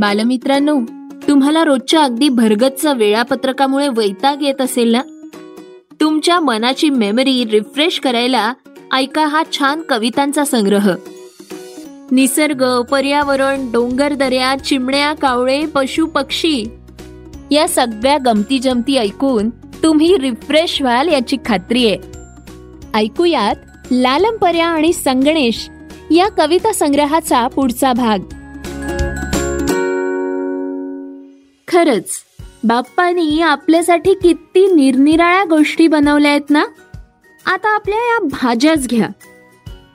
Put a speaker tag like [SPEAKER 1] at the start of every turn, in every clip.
[SPEAKER 1] बालमित्रांनो तुम्हाला रोजच्या अगदी भरगतच वेळापत्रकामुळे वैताग येत असेल ना? तुमच्या मनाची मेमरी रिफ्रेश करायला ऐका हा छान कवितांचा संग्रह. निसर्ग पर्यावरण डोंगर दऱ्या चिमण्या कावळे पशु पक्षी या सगळ्या गमती जमती ऐकून तुम्ही रिफ्रेश व्हाल याची खात्री आहे. ऐकूयात लालमपर्या आणि संगणेश या कविता संग्रहाचा पुढचा भाग. खरंच. बाप्पानी आपल्यासाठी किती निरनिराळ्या गोष्टी बनवल्या आहेत ना? आता आपल्या या भाज्याच घ्या.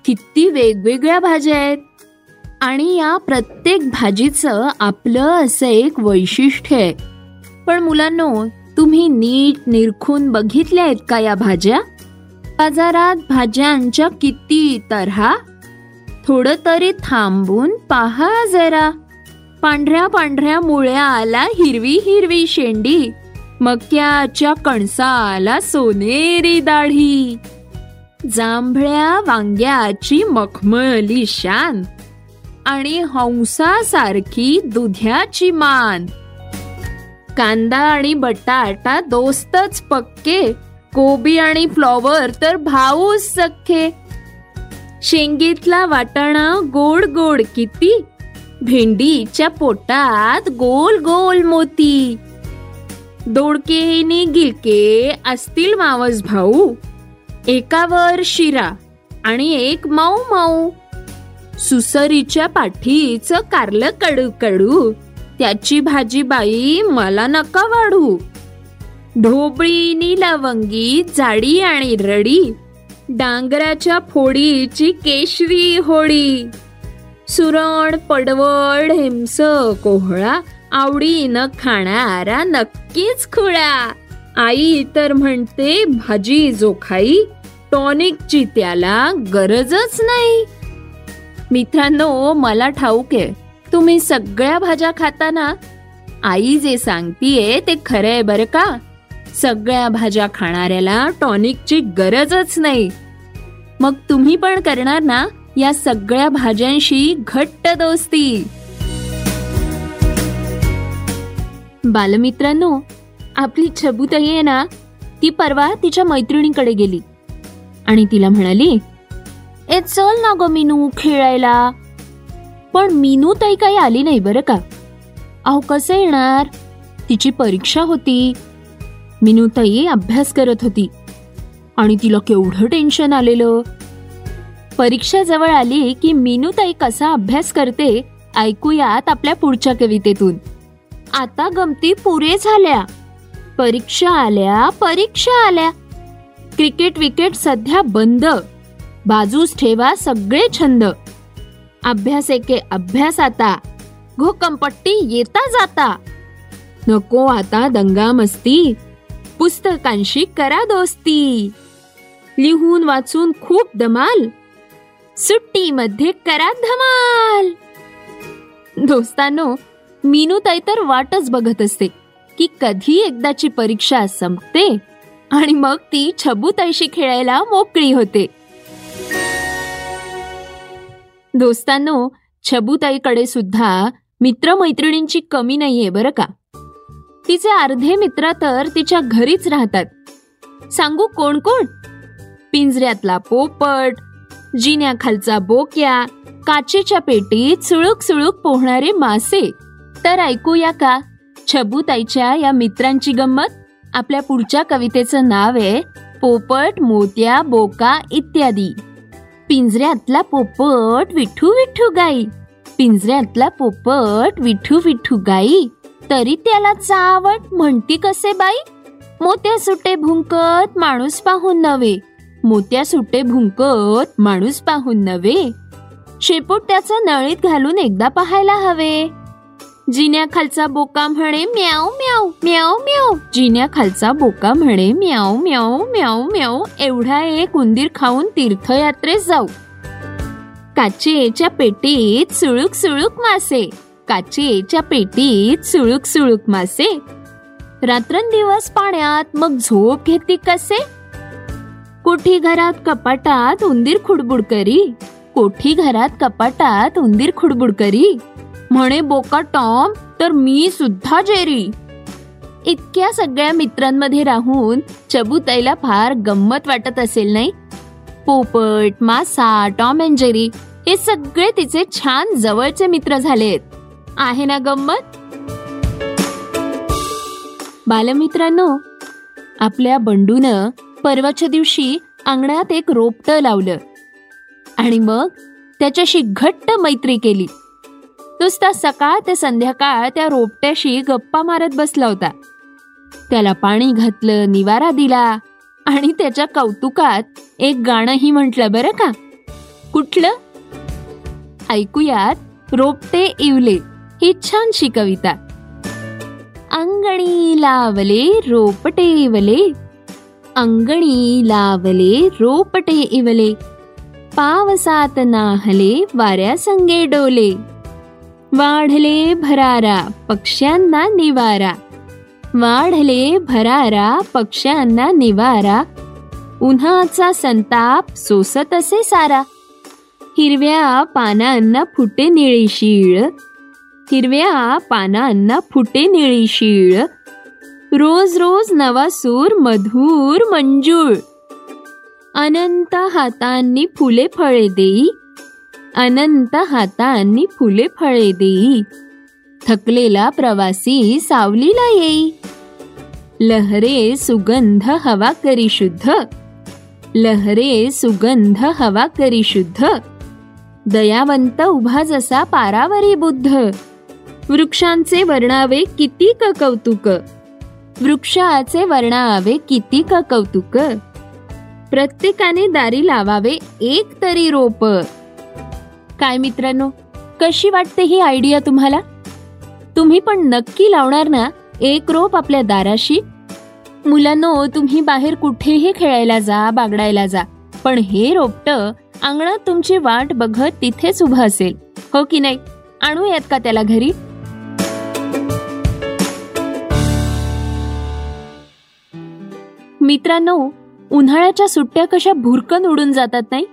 [SPEAKER 1] किती वेगवेगळ्या भाज्या आहेत. आणि या प्रत्येक भाजीचं आपलं असं एक वैशिष्ट्य आहे. पण मुलांनो तुम्ही नीट निरखून बघितल्या आहेत का या भाज्या? बाजारात भाज्यांच्या किती तऱ्हा थोडं तरी थांबून पहा जरा. पांढऱ्या पांढऱ्या मुळ्या आला हिरवी हिरवी शेंडी मक्याच्या कणसा आला सोनेरी दाढी जांभळ्या वांग्याची मखमली शान आणि हंसासारखी दुध्याची मान. कांदा आणि बटाटा दोस्तच पक्के कोबी आणि फ्लॉवर तर भाऊच सख्खे. शेंगीतला वाटाणा गोड गोड किती भेंडीच्या पोटात गोल गोल मोती. दोडके नि गिलके असतील मावस भाऊ. एकावर शिरा आणि एक मऊ मऊ. सुसरीच्या पाठीच कारलं कडू कडू. त्याची भाजी बाई मला नका वाढू. ढोबळीनी लवंगी जाडी आणि रडी. डांगराच्या फोडीची केशरी होळी सुरण पडवळ हिमस कोहळा आवडीनं खाणारा नक्कीच खुळा. आई तर म्हणते भाजी जोखाई टॉनिकची त्याला गरजच नाही. मित्रांनो मला ठाऊक आहे तुम्ही सगळ्या भाज्या खाताना आई जे सांगतीये ते खरं आहे बरं का? सगळ्या भाज्या खाणाऱ्याला टॉनिकची गरजच नाही. मग तुम्ही पण करणार ना? या सगळ्या भाज्यांशी घट्ट दोस्ती. बालमित्रांनो आपली छबुताई आहे ना ती परवा तिच्या मैत्रिणीकडे गेली. आणि तिला म्हणाली ए चल ना ग मिनू खेळायला. पण मीनू ताई काही आली नाही बरं का? अहो कसं येणार? तिची परीक्षा होती. मिनूताई अभ्यास करत होती. आणि तिला केवढं टेन्शन आलेलं. परीक्षा जवळ आली की मीनूताई कसा अभ्यास करते ऐकूयात आपल्या पुढच्या कवितेतून. आता गमती पुरे झाल्या. परीक्षा आल्या परीक्षा आल्या. क्रिकेट विकेट सध्या बंद. बाजूस ठेवा सगळे छंद. अभ्यास एके अभ्यास आता. घोकंपट्टी येता जाता. नको आता दंगा मस्ती पुस्तकांशी करा दोस्ती. लिहून वाचून खूप दमाल. सुट्टीमध्ये करा धमाल. दोस्तांनो मीनूताई तर वाटच बघत असते की कधी एकदाची परीक्षा संपते आणि मग ती छबूताईशी खेळायला मोकळी होते. दोस्तांनो छबूताईकडे सुद्धा मित्रमैत्रिणींची कमी नाहीये बरं का? तिचे अर्धे मित्र तर तिच्या घरीच राहतात. सांगू कोण कोण? पिंजऱ्यातला पोपट जिन्याखालचा बोक्या काचेच्या पेटीत सुळूक सुळूक पोहणारे मासे. तर ऐकूया का? छबूताईच्या या मित्रांची गंमत? आपल्या पुढच्या कवितेचं नाव आहे पोपट मोत्या बोका इत्यादी. पिंजऱ्यातला पोपट विठू विठू गाई. पिंजऱ्यातला पोपट विठू विठू गाई. तरी त्याला चावट म्हणती कसे बाई? मोत्या सुटे भुंकत माणूस पाहून नव्हे. मोत्या सुटे भुंकत माणूस पाहून नव्हे? शेपूट त्याचा नळीत घालून एकदा पाहायला हवे. जिन्याखालचा बोका म्हणे म्याव म्याव म्याव म्याव जिन्याखालचा बोका म्हणे म्याव म्याव म्याव म्याव एवढा एक उंदीर खाऊन तीर्थयात्रेत जाऊ. काचेच्या पेटीत सुळूक सुळूक मासे. काचेच्या पेटीत सुळूक सुळूक मासे. रात्रंदिवस पाण्यात मग झोप घेते कसे? कोठी घरात कपाटात उंदीर खुडबुड करी कोठी घरात कपाटात उंदीर खुडबुड करी म्हणे बोका टॉम तर मी सुद्धा जेरी. इतक्या सगळ्या मित्रांमध्ये राहून चबुताईला फार गंमत वाटत असेल नाही? पोपट मासा टॉम अँड जेरी हे सगळे तिचे छान जवळचे मित्र झालेत. आहे ना गंमत? बालमित्रांनो आपल्या बंडून परवाच्या दिवशी अंगणात एक रोपटं लावलं. आणि मग त्याच्याशी घट्ट मैत्री केली. नुसता सकाळ ते संध्याकाळ त्या रोपट्याशी गप्पा मारत बसला होता. त्याला पाणी घातलं निवारा दिला आणि त्याच्या कौतुकात एक गाणंही म्हटलं बरं का? कुठलं? ऐकूयात रोपटे इवले ही छानशी कविता. अंगणी लावले रोपटेवले अंगणी लावले रोपटे इवले पावसात नाहले वाऱ्या संगे डोले वाढले भरारा पक्ष्यांना निवारा वाढले भरारा पक्ष्यांना निवारा उन्हाचा संताप सोसत असे सारा हिरव्या पानांना फुटे निळी शीळ हिरव्या पानांना फुटे निळी शीळ रोज रोज नवा सूर मधुर मंजूळ. अनंत हातांनी फुले फळे देई. अनंत हातांनी फुले फळे देई. थकलेला प्रवासी सावलीला येई. लहरे सुगंध हवा करी शुद्ध. लहरे सुगंध हवा करी शुद्ध. दयावंत उभा जसा पारावरी बुद्ध. वृक्षांचे वर्णावे किती क कौतुक. वृक्षाचे वर्णावे किती का कौतुक? प्रत्येकाने दारी लावावे एक तरी रोप. काय मित्रांनो कशी वाटते ही आयडिया तुम्हाला? तुम्ही पण नक्की लावणार ना एक रोप आपल्या दाराशी? मुलांनो तुम्ही बाहेर कुठेही खेळायला जा बागडायला जा पण हे रोपट अंगणात तुमची वाट बघत तिथेच उभं असेल. हो की नाही? आणूयात का त्याला घरी? मित्रांनो उन्हाळ्याच्या सुट्ट्या कशा भुरकन उडून जातात नाही?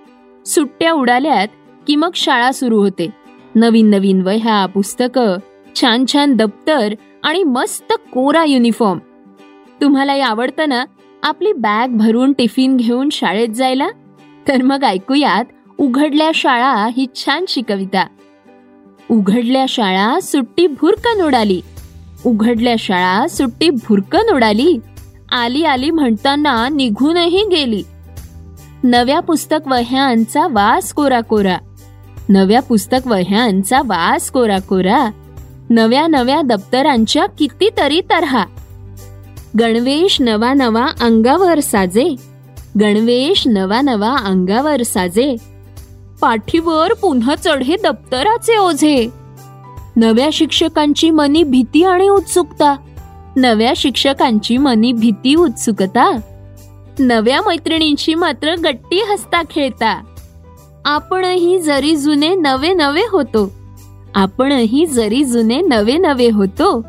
[SPEAKER 1] सुट्ट्या उडाल्यात की मग शाळा सुरू होते. नवीन नवीन वह्या पुस्तकं छान छान दप्तर आणि मस्त कोरा युनिफॉर्म. तुम्हालाही आवडतं ना आपली बॅग भरून टिफिन घेऊन शाळेत जायला? तर मग ऐकूयात उघडल्या शाळा ही छानशी कविता उघडल्या शाळा सुट्टी भुरकन उडाली. उघडल्या शाळा सुट्टी भुरकन उडाली. आली आली म्हणताना निघूनही गेली. नव्या पुस्तक वह्यांचा वास कोरा कोरा नव्या पुस्तक वह्यांचा वास कोरा कोरा नव्या नव्या दप्तरांच्या कितीतरी तऱ्हा. गणवेश नवा नवा अंगावर साजे. गणवेश नवा नवा अंगावर साजे. पाठीवर पुन्हा चढे दप्तराचे ओझे. नव्या शिक्षकांची मनी भीती आणि उत्सुकता. नव्या शिक्षकांची मनी भीती उत्सुकता. नव्या मैत्रिणींची मात्र गट्टी हसता खेळता. आपणही जरी जुने नवे नवे होतो. आपणही जरी जुने नवे नवे होतो.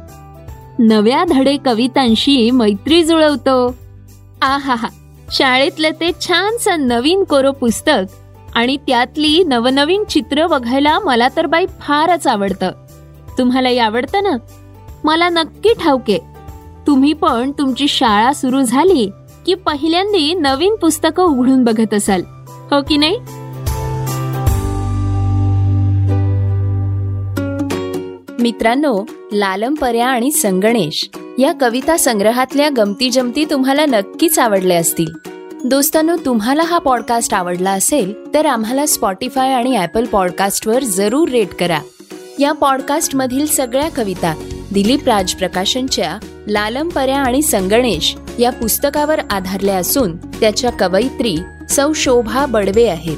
[SPEAKER 1] नव्या धडे कवितांशी मैत्री जुळवतो. आहा शाळेतलं ते छानस नवीन कोरो पुस्तक आणि त्यातली नवनवीन चित्र बघायला मला तर बाई फारच आवडतं. तुम्हालाही आवडतं ना? मला नक्की ठाऊके तुम्ही पण तुमची शाळा सुरू झाली की पहिल्यांदी नवीन पुस्तकं उघडून बघत असाल. हो की नाही? मित्रांनो लालमपर्या आणि संगणेश या कविता संग्रहातल्या गमती जमती तुम्हाला नक्कीच आवडल्या असतील. दोस्तांनो तुम्हाला हा पॉडकास्ट आवडला असेल तर आम्हाला स्पॉटीफाय आणि ऍपल पॉडकास्टवर जरूर रेट करा. या पॉडकास्टमधील सगळ्या कविता दिलीप राज प्रकाशनच्या लालमपर्या आणि संगणेश या पुस्तकावर आधारल्या असून त्याच्या कवयित्री सौ शोभा बडवे आहेत.